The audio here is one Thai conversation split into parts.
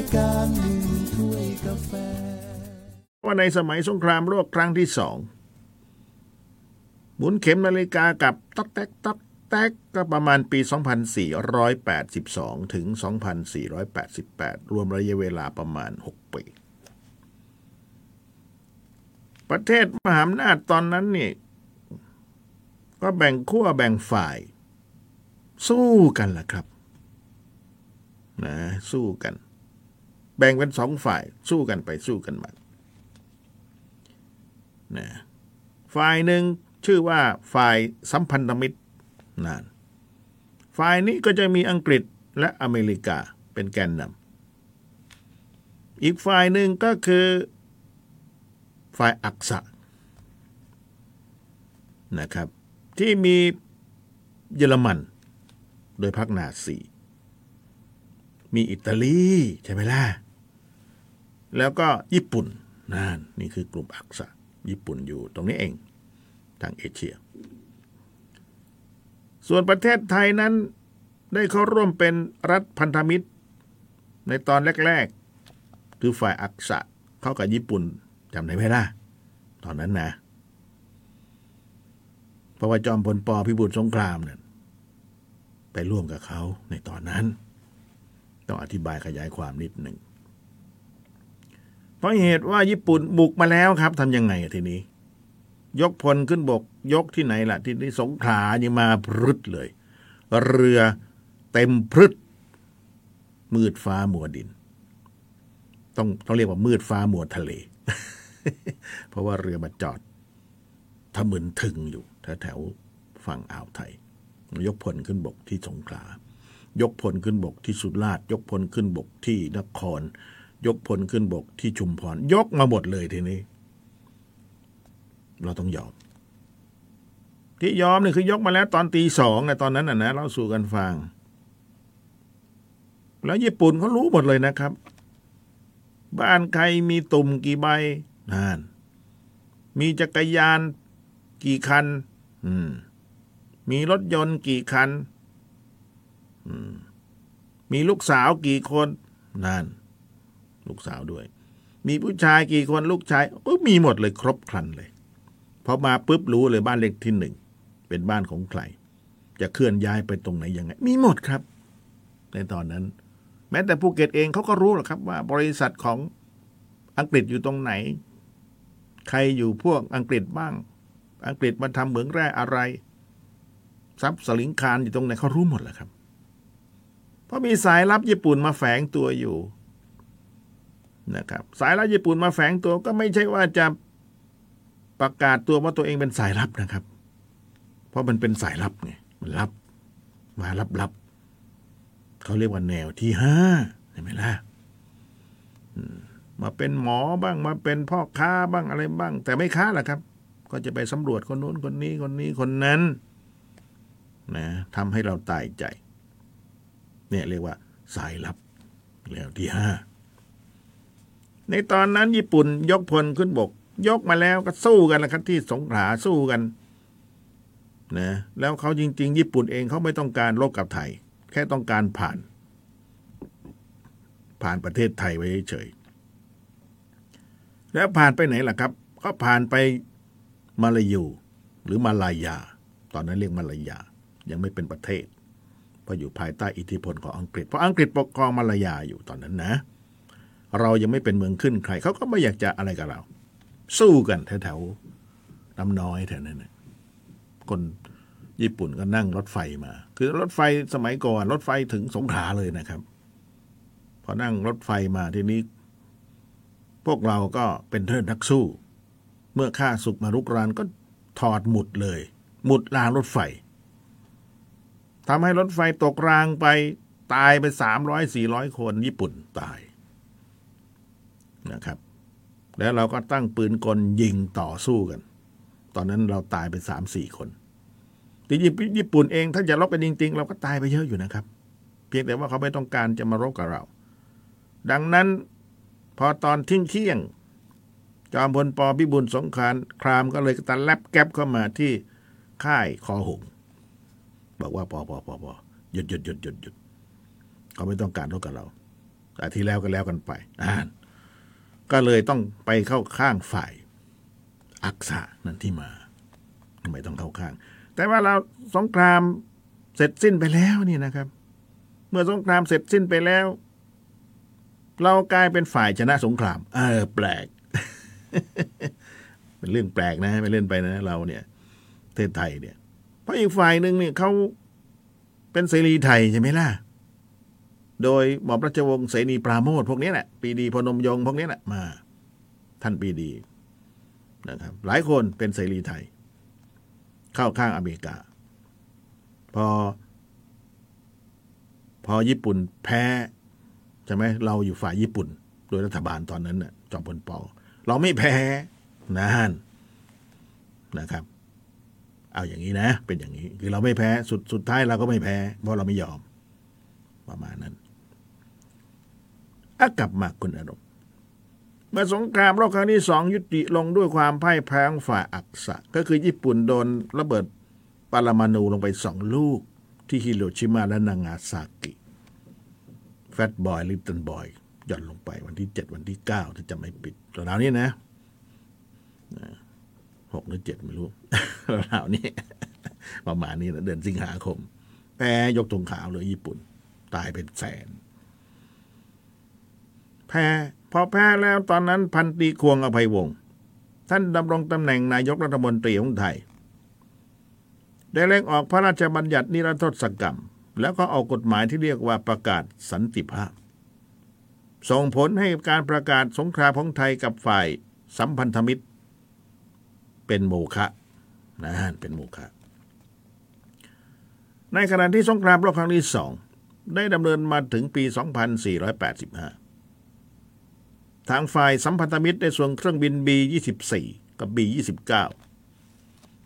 ายการหนึ่งถ้วยกาแฟ ว่าในสมัยสงครามโลกครั้งที่สองหมุนเข็มนาฬิกากับต๊กแต๊กต๊กแต๊กก็ประมาณปี 2482 ถึง 2488 รวมระยะเวลาประมาณ 6 ปี ประเทศมหาอำนาจตอนนั้นนี่ก็แบ่งขั้วแบ่งฝ่าย สู้กันล่ะครับนะสู้กัน แบ่งเป็นสองฝ่ายสู้กันไปสู้กันมานะฝ่ายหนึ่งชื่อว่าฝ่ายสัมพันธมิตรนานฝ่ายนี้ก็จะมีอังกฤษและอเมริกาเป็นแกนนำอีกฝ่ายหนึ่งก็คือฝ่ายอักษะนะครับ ที่มีเยอรมัน โดยพรรคนาซีมีอิตาลี ใช่ไหมล่ะ แล้วก็ญี่ปุ่นนั่นนี่คือกลุ่มอักษะญี่ปุ่นอยู่ตรงนี้เองทางเอเชีย ส่วนประเทศไทยนั้นได้เข้าร่วมเป็นรัฐพันธมิตร ในตอนแรก ๆ คือฝ่ายอักษะเข้ากับญี่ปุ่นจำได้ไหมล่ะ ตอนนั้นนะเพราะว่าจอมพลปพิบูลสงครามเนี่ยไปร่วมกับเขาในตอนนั้น ต้องอธิบายขยายความนิดหนึ่ง เพราะเหตุว่าญี่ปุ่นบุกมาแล้วครับทำยังไงทีนี้ ยกพลขึ้นบก ยกที่ไหนล่ะ ที่นี่สงขลานี่มาพรึดเลย เรือเต็มพรึด มืดฟ้ามัวดิน ต้องต้องเรียกว่ามืดฟ้ามัวทะเล เพราะว่าเรือมาจอดทะมึนถึงอยู่แถวแถวๆฝั่งอ่าวไทย ยกพลขึ้นบกที่สงขลายกพลขึ้นบกที่สุราษฎร์ยกพลขึ้นบกที่นคร ยกพลขึ้นบกที่ชุมพร ยกมาหมดเลยทีนี้ เราต้องยอม ที่ยอมเนี่ยคือยกมาแล้วตอนตีสองในตอนนั้นนะนะเราสู่กันฟัง แล้วญี่ปุ่นเขารู้หมดเลยนะครับ บ้านใครมีตุ่มกี่ใบนั่นมีจักรยานกี่คัน อืม มีรถยนต์กี่คัน อืม มีลูกสาวกี่คน นั่น ลูกสาวด้วย มีผู้ชายกี่คนลูกชายก็มีหมดเลยครบครันเลยพอมาปุ๊บรู้เลยบ้านเลขที่หนึ่งเป็นบ้านของใคร จะเคลื่อนย้ายไปตรงไหนยังไง มีหมดครับ ในตอนนั้น แม้แต่ภูเก็ตเองเขาก็รู้หรอกครับว่า บริษัทของอังกฤษอยู่ตรงไหน ใครอยู่พวกอังกฤษบ้าง อังกฤษมาทำเหมืองแร่อะไรทรัพย์สลิงคารอยู่ตรงไหนเขารู้หมดแหละครับ เพราะมีสายลับญี่ปุ่นมาแฝงตัวอยู่ นะครับ สายลับญี่ปุ่นมาแฝงตัวก็ไม่ใช่ว่าจะประกาศตัวว่าตัวเองเป็นสายลับนะครับ เพราะมันเป็นสายลับไงมันลับ มาลับลับเขาเรียกว่าแนวที่ห้าใช่ไหมล่ะมมาเป็นหมอบ้างมาเป็นพ่อค้าบ้างอะไรบ้าง แต่ไม่ค้าหรอกครับ ก็จะไปสำรวจคนนู้นคนนี้คนนี้คนนั้นนะทำให้เราตายใจ เนี่ยเรียกว่าสายลับแล้วที่ห้า ในตอนนั้นญี่ปุ่นยกพลขึ้นบก ยกมาแล้วก็สู้กันนะครับที่สงขลาสู้กันนะแล้วเขาจริง ๆ ญี่ปุ่นเองเขาไม่ต้องการรบกับไทย แค่ต้องการผ่าน ผ่านประเทศไทยไว้เฉยแล้วผ่านไปไหนล่ะครับ ก็ผ่านไปมาลายูหรือมาลายา ตอนนั้นเรียกมาลายา ยังไม่เป็นประเทศเพราะอยู่ภายใต้อิทธิพลของอังกฤษเพราะอังกฤษปกครองมาลายาอยู่ตอนนั้นนะ เรายังไม่เป็นเมืองขึ้นใครเขาก็ไม่อยากจะอะไรกับเรา สู้กันแถวๆน้ำน้อยแถวนั้นนะคนญี่ปุ่นก็นั่งรถไฟมา คือรถไฟสมัยก่อนรถไฟถึงสงขลาเลยนะครับ พอนั่งรถไฟมาทีนี้ พวกเราก็เป็นเทิดนักสู้ เมื่อข้าศึกมารุกรานก็ถอดหมุดเลย หมุดรางรถไฟทำให้รถไฟตกรางไปตายไปสามร้อยสี่ร้อยคนญี่ปุ่นตาย นะครับ แล้วเราก็ตั้งปืนกลยิงต่อสู้กัน ตอนนั้นเราตายไปสามสี่คนแต่ญี่ปุ่นเองถ้าจะรบกันจริง ๆ เราก็ตายไปเยอะอยู่นะครับ เพียงแต่ว่าเขาไม่ต้องการจะมารบกับเรา ดังนั้นพอตอนทิ้งเที่ยง จอมพลปพิบูลสงครามครามก็เลยตัดแลบแก๊บเข้ามาที่ค่ายคอหงบอกว่าพอพอพอพอหยุดหยุดหยุดหยุดหยุดเขาไม่ต้องการรบกับเรา แต่ที่แล้วก็แล้วกันไปอ่าน ก็เลยต้องไปเข้าข้างฝ่ายอักษะนั่นที่มาทำไมต้องเข้าข้าง แต่ว่าเราสงครามเสร็จสิ้นไปแล้วนี่นะครับ เมื่อสงครามเสร็จสิ้นไปแล้ว เรากลายเป็นฝ่ายชนะสงคราม เออ แปลก เป็นเรื่องแปลกนะไม่เล่นไปนะ เราเนี่ยประเทศไทยเนี่ย เพราะอีกฝ่ายหนึ่งเนี่ยเขาเป็นเสรีไทยใช่ไหมล่ะ โดยหม่อมราชวงศ์เสนีปราโมทพวกนี้แหละปีดีพนมยงพวกนี้แหละมา ท่านปีดีนะครับ หลายคนเป็นเสรีไทย เข้าข้างอเมริกา พอ พอญี่ปุ่นแพ้ใช่ไหมเราอยู่ฝ่ายญี่ปุ่น โดยรัฐบาลตอนนั้นน่ะจอมพลปอเราไม่แพ้นานนะครับ เอาอย่างนี้นะ เป็นอย่างนี้ คือเราไม่แพ้สุดสุดท้ายเราก็ไม่แพ้ เพราะเราไม่ยอม ประมาณนั้น อากลับมาคุณอารมณ์เมื่อสงครามโลกครั้งที่สองยุติลงด้วยความพ่ายแพ้ของฝ่ายอักษะ ก็คือญี่ปุ่นโดนระเบิดปรามาณูลงไปสองลูก ที่ฮิโรชิมาและนางาซากิ แฟตบอยลิตเติ้ลบอยหย่อนลงไปวันที่เจ็ดวันที่เก้าถ้าจะไม่ปิดราวนี้นะหกหรือเจ็ดไม่รู้ราวนี้ ประมาณนี้นะเดือนสิงหาคมแพ้ยกธงขาวเลยญี่ปุ่น ตายเป็นแสน แพ้พอแพ้แล้วตอนนั้นพันตีควงอภัยวงศ์ท่านดำรงตำแหน่งนายกรัฐมนตรีของไทย ได้เร่งออกพระราชบัญญัตินิรโทษกรรม แล้วก็ออกกฎหมายที่เรียกว่าประกาศสันติภาพ ส่งผลให้การประกาศสงครามของไทยกับฝ่ายสัมพันธมิตร เป็นโมฆะนะเป็นโมฆะในขณะที่สงครามโลกครั้งที่สองได้ดำเนินมาถึงปี 2485 ทางฝ่ายสัมพันธมิตรได้ส่งเครื่องบิน B-24 กับ B-29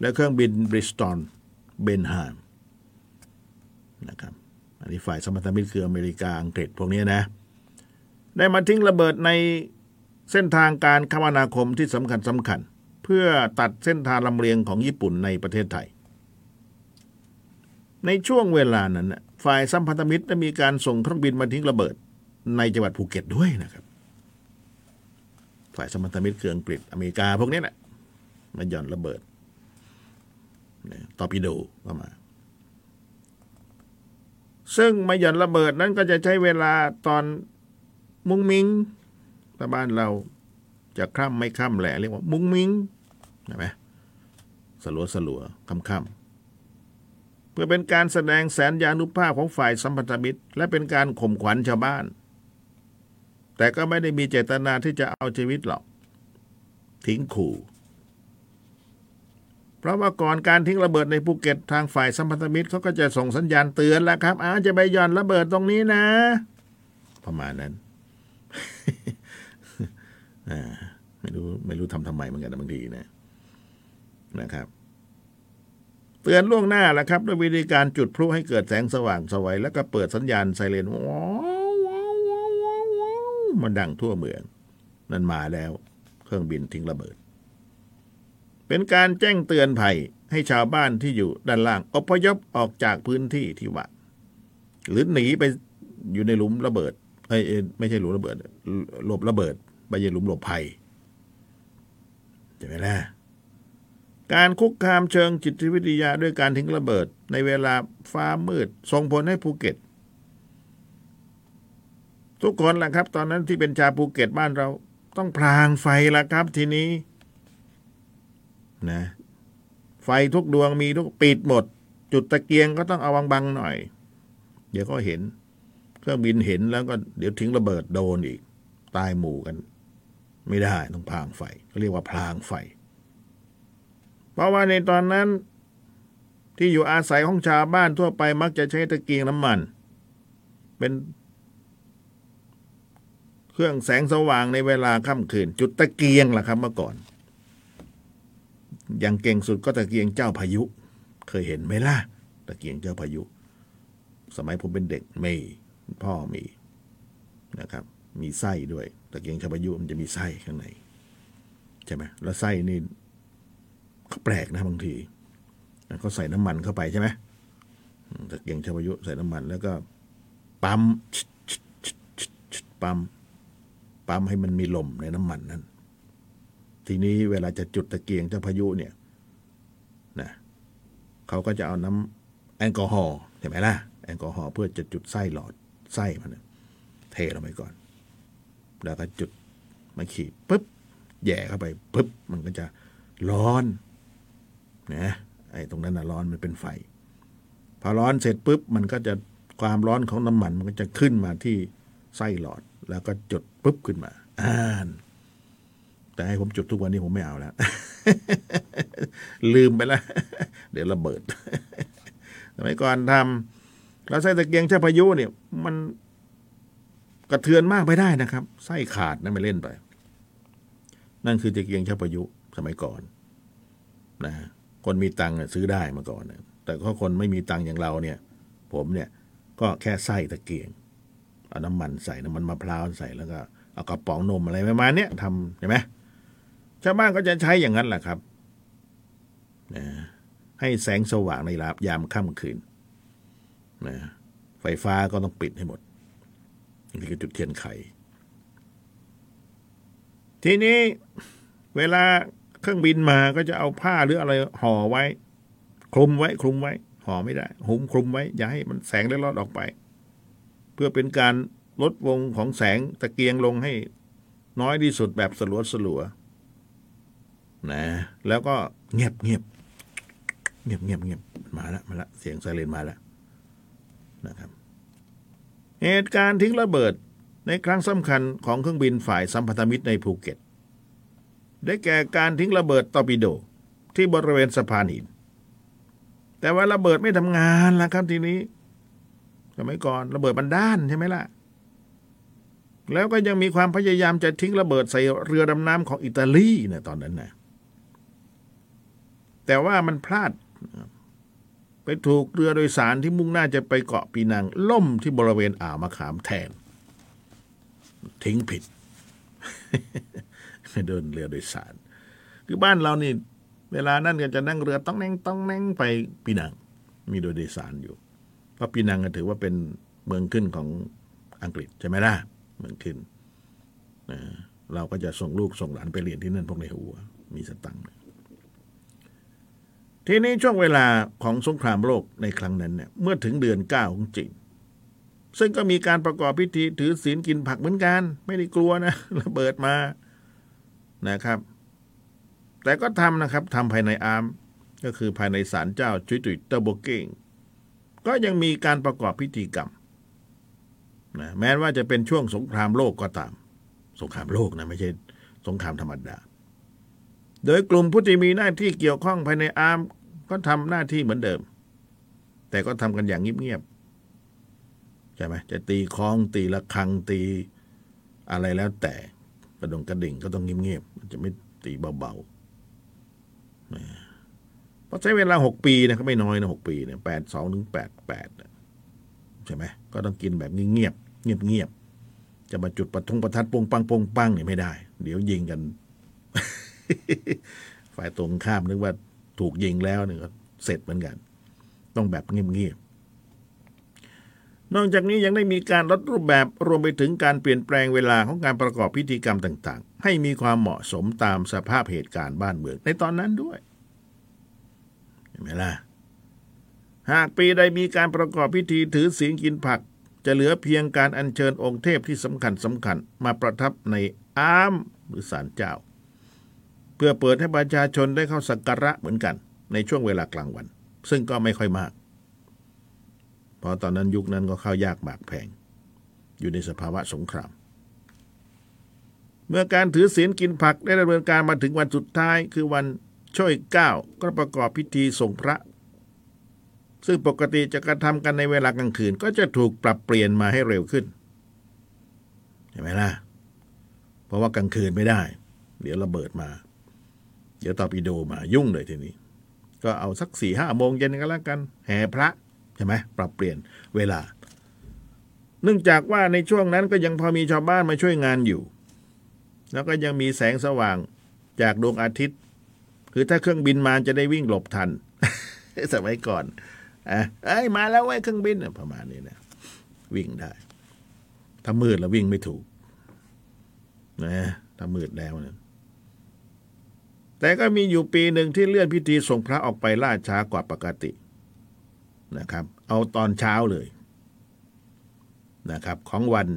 และเครื่องบินบริสตอลเบนฮามนะครับอันนี้ฝ่ายสัมพันธมิตรคืออเมริกาอังกฤษพวกนี้นะ ได้มาทิ้งระเบิดในเส้นทางการคมนาคมที่สำคัญสำคัญ เพื่อตัดเส้นทางลำเลียงของญี่ปุ่นในประเทศไทย ในช่วงเวลานั้นนะฝ่ายสัมพันธมิตรได้มีการส่งเครื่องบินมาทิ้งระเบิดในจังหวัดภูเก็ตด้วยนะครับ ฝ่ายสมพันธมิตรคืออังกฤษอเมริกาพวกนี้แหละมาหย่อนระเบิดเนี่ยตอร์ปิโดเข้ามา ซึ่งมาหย่อนระเบิดนั้นก็จะใช้เวลาตอนมุ้งมิงถ้าบ้านเราจะค่ำไม่ค่ำแหละเรียกว่า มุ้งมิงใช่ไหมสลัวสลัวค่ำค่ำเพื่อเป็นการแสดงแสนยานุภาพของฝ่ายสัมพันธมิตร และเป็นการข่มขวัญชาวบ้าน แต่ก็ไม่ได้มีเจตนาที่จะเอาชีวิตหรอก ทิ้งขู่เพราะว่าก่อนการทิ้งระเบิดในภูเก็ตทางฝ่ายสัมพันธมิตรเขาก็จะส่งสัญญาณเตือนแล้วครับอ้าจะไปย่อนระเบิดตรงนี้นะ ประมาณนั้นไม่รู้ไม่รู้ทำทำไมเหมือนกันบางทีนะนะครับ เตือนล่วงหน้าแหละครับด้วยวิธีการจุดพลุให้เกิดแสงสว่างสวัยแล้วก็เปิดสัญญาณไซเรนว้าวว้าวว้าวว้าวว้าว มันดังทั่วเมือง นั่นมาแล้ว เครื่องบินทิ้งระเบิด เป็นการแจ้งเตือนภัยให้ชาวบ้านที่อยู่ด้านล่างอพยพออกจากพื้นที่ที่ว่าหรือหนีไปอยู่ในหลุมระเบิดเอ้ยเอ้ยไม่ใช่หลุมระเบิดหลบระเบิดไปยังหลุมหลบภัยใช่ไหมล่ะการคุกคามเชิงจิตวิทยาด้วยการทิ้งระเบิด ในเวลาฟ้ามืดส่งผลให้ภูเก็ต ทุกคนแหละครับ ตอนนั้นที่เป็นชาวภูเก็ตบ้านเรา ต้องพรางไฟละครับ ทีนี้ นะ ไฟทุกดวงมีทุกปิดหมด จุดตะเกียงก็ต้องเอาบังๆหน่อย เดี๋ยวก็เห็น เครื่องบินเห็นแล้วก็เดี๋ยวทิ้งระเบิดโดนอีก ตายหมู่กัน ไม่ได้ต้องพรางไฟเขาเรียกว่าพรางไฟ เพราะว่าในตอนนั้นที่อยู่อาศัยของชาวบ้านทั่วไปมักจะใช้ตะเกียงน้ำมัน เป็น เครื่องแสงสว่างในเวลาค่ำคืน จุดตะเกียงล่ะครับเมื่อก่อน อย่างเก่งสุดก็ตะเกียงเจ้าพายุ เคยเห็นไหมล่ะ ตะเกียงเจ้าพายุ สมัยผมเป็นเด็กไม่พ่อมีนะครับ มีไส้ด้วย ตะเกียงเจ้าพายุมันจะมีไส้ข้างในใช่ไหมแล้วไส้นี่เขาแปลกนะบางทีเขาใส่น้ำมันเข้าไปใช่ไหมตะเกียงชาวายุใส่น้ำมัน แล้วก็ปั๊มปั๊ม ปั๊มให้มันมีลมในน้ำมันนั้น ทีนี้เวลาจะจุดตะเกียงเจ้าพายุเนี่ยนะเขาก็จะเอาน้ำแอลกอฮอล์เห็นไหมล่ะแอลกอฮอล์เพื่อจะจุดไส้หลอดไส้มันเนี่ยเทลงไปก่อน แล้วก็จุดมาขีดปุ๊บแย่เข้าไปปุ๊บมันก็จะร้อนนะไอ้ตรงนั้นนะร้อนมันเป็นไฟ พอร้อนเสร็จปุ๊บมันก็จะความร้อนของน้ำมันมันก็จะขึ้นมาที่ไส้หลอด แล้วก็จุดปุ๊บขึ้นมา อ่าน แต่ให้ผมจุดทุกวันนี้ผมไม่เอาแล้ว ลืมไปแล้ว เดี๋ยวระเบิดสมัยก่อนทำแล้วไส้ตะเกียงเจ้พายุเนี่ย มันกระเทือนมากไปได้นะครับ ไส้ขาดนะไม่เล่นไป นั่นคือตะเกียงเจ้พายุสมัยก่อน นะคนมีตังค์ซื้อได้มาก่อนแต่ถ้าคนไม่มีตังค์อย่างเราเนี่ย ผมเนี่ย ก็แค่ไส้ตะเกียง เอาน้ำมันใส่น้ำมันมะพร้าวใส่แล้วก็เอากระป๋องนมอะไรประมาณเนี้ยทำใช่ไหมชาวบ้านก็จะใช้อย่างนั้นแหละครับนะให้แสงสว่างในรายามค่ำคืนนะไฟฟ้าก็ต้องปิดให้หมดนี่คือจุดเทียนไข ทีนี้เวลาเครื่องบินมาก็จะเอาผ้าหรืออะไรห่อไว้ คลุมไว้ คลุมไว้ ห่อไม่ได้ หุ้มคลุมไว้ อย่าให้มันแสงได้ลอดออกไป เพื่อเป็นการลดวงของแสงตะเกียงลงให้น้อยที่สุดแบบสลัวสลัวนะแล้วก็เงียบเงียบเงียบเงียบเงียบมาล้วมาล้วเสียงไซเรนมาแล้วนะครับ เหตุการณ์ทิ้งระเบิดในครั้งสำคัญของเครื่องบินฝ่ายสัมพันธมิตรในภูเก็ต ได้แก่การทิ้งระเบิดตอร์ปิโดที่บริเวณสะพานหิน แต่ว่าระเบิดไม่ทำงานแล้วครับทีนี้ สมัยก่อนระเบิดมันด้านใช่ไหมล่ะ แล้วก็ยังมีความพยายามจะทิ้งระเบิดใส่เรือดำน้ำของอิตาลีนะตอนนั้นนะแต่ว่ามันพลาด ไปถูกเรือโดยสารที่มุ่งหน้าจะไปเกาะปีนัง ล่มที่บริเวณอ่าวมะขามแทน ทิ้งผิดเดินเรือโดยสาร คือบ้านเรานี่ เวลานั่นก็จะนั่งเรือต้องแน่งต้องแน่งไปปีนัง มีโดยโดยสารอยู่ เพราะปีนังก็ถือว่าเป็นเมืองขึ้นของอังกฤษใช่ไหมล่ะเมืองขึ้นนะเราก็จะส่งลูกส่งหลานไปเรียนที่นั่นพวกในหัว มีสตังค์ทีนี้ช่วงเวลาของสงครามโลกในครั้งนั้นเนี่ยเมื่อถึงเดือนเก้าของจีนซึ่งก็มีการประกอบพิธีถือศีลกินผักเหมือนกัน ไม่ได้กลัวนะระเบิดมานะครับ แต่ก็ทำนะครับทำภายในอาร์มก็คือภายในศาลเจ้าจุยตุยเตอร์โบเกง ก็ยังมีการประกอบพิธีกรรมนะแม้ว่าจะเป็นช่วงสงครามโลกก็ตาม สงครามโลกนะไม่ใช่สงครามธรรมดา โดยกลุ่มผู้ที่มีหน้าที่เกี่ยวข้องภายในอาร์มก็ทำหน้าที่เหมือนเดิม แต่ก็ทำกันอย่างเงียบๆใช่ไหมจะตีคล้องตีละครังตีอะไรแล้วแต่กระดงกระดิ่งก็ต้องเงียบๆจะไม่ตีเบาๆ เพราใช้เวลาหกปีนะก็ไม่น้อยนะหกปีเนี่ยแปดสองถึงแปดแปดใช่ไหมก็ต้องกินแบบเงียบๆเงียบจะมาจุดประทงประทัดปงปังปงปังเนี่ยไม่ได้ เดี๋ยวยิงกัน ฝ่ายตรงข้ามนึกว่าถูกยิงแล้วเนี่ยก็เสร็จเหมือนกัน ต้องแบบเงียบๆนอกจากนี้ยังได้มีการลดรูปแบบรวมไปถึงการเปลี่ยนแปลงเวลาของการประกอบพิธีกรรมต่าง ๆ ให้มีความเหมาะสมตามสภาพเหตุการณ์บ้านเมืองในตอนนั้นด้วย ไหมล่ะ หากปีใดมีการประกอบพิธีถือศีลกินผัก จะเหลือเพียงการอัญเชิญองค์เทพที่สำคัญสำคัญมาประทับในอามหรือศาลเจ้า เพื่อเปิดให้ประชาชนได้เข้าสักการะเหมือนกัน ในช่วงเวลากลางวัน ซึ่งก็ไม่ค่อยมาก เพราะตอนนั้นยุคนั้นก็เข้ายากหมากแพง อยู่ในสภาวะสงครามเมื่อการถือศีลกินผักได้ดำเนินการมาถึงวันสุดท้ายคือวัน ช่วยเก้าก็ประกอบพิธีส่งพระ ซึ่งปกติจะกระทำกันในเวลากลางคืน ก็จะถูกปรับเปลี่ยนมาให้เร็วขึ้นเห็นไหมล่ะ เพราะว่ากลางคืนไม่ได้ เดี๋ยวระเบิดมา เดี๋ยวตอปิโดมายุ่งเลยทีนี้ ก็เอาสักสี่ห้าโมงเย็นก็แล้วกัน แห่พระใช่ไหมปรับเปลี่ยนเวลา เนื่องจากว่าในช่วงนั้นก็ยังพอมีชาวบ้านมาช่วยงานอยู่ แล้วก็ยังมีแสงสว่างจากดวงอาทิตย์ คือถ้าเครื่องบินมาจะได้วิ่งหลบทัน สมัยก่อนอะเอ้ยมาแล้วเว้ยเครื่องบินประมาณนี้นะวิ่งได้ ถ้ามืดแล้ววิ่งไม่ถูกนะถ้ามืดแล้วนะแต่ก็มีอยู่ปีหนึ่งที่เลื่อนพิธีส่งพระออกไปล่าช้ากว่าปกตินะครับ เอาตอนเช้าเลยนะครับ ของวัน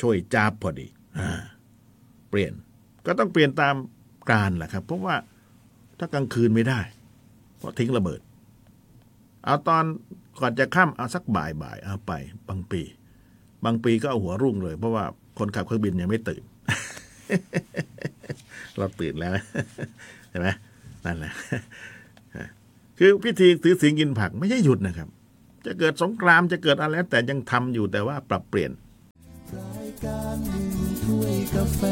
ช่วยจ้าพอดีอเปลี่ยนก็ต้องเปลี่ยนตามการแหละครับ เพราะว่า ถ้ากลางคืนไม่ได้ก็ทิ้งระเบิด เอาตอนก่อนจะค่ำเอาสักบ่ายบ่ายเอาไป บางปี บางปีก็เอาหัวรุ่งเลย เพราะว่าคนขับเครื่องบินยังไม่ตื่น เราตื่นแล้วใช่ไหมนั่นแหละคือพิธีถือสิงกินผักไม่ใช่หยุดนะครับ จะเกิดสงครามจะเกิดอะไรแล้วแต่ยังทำอยู่แต่ว่าปรับเปลี่ยนรายการหนึ่งถ้วยกาแฟ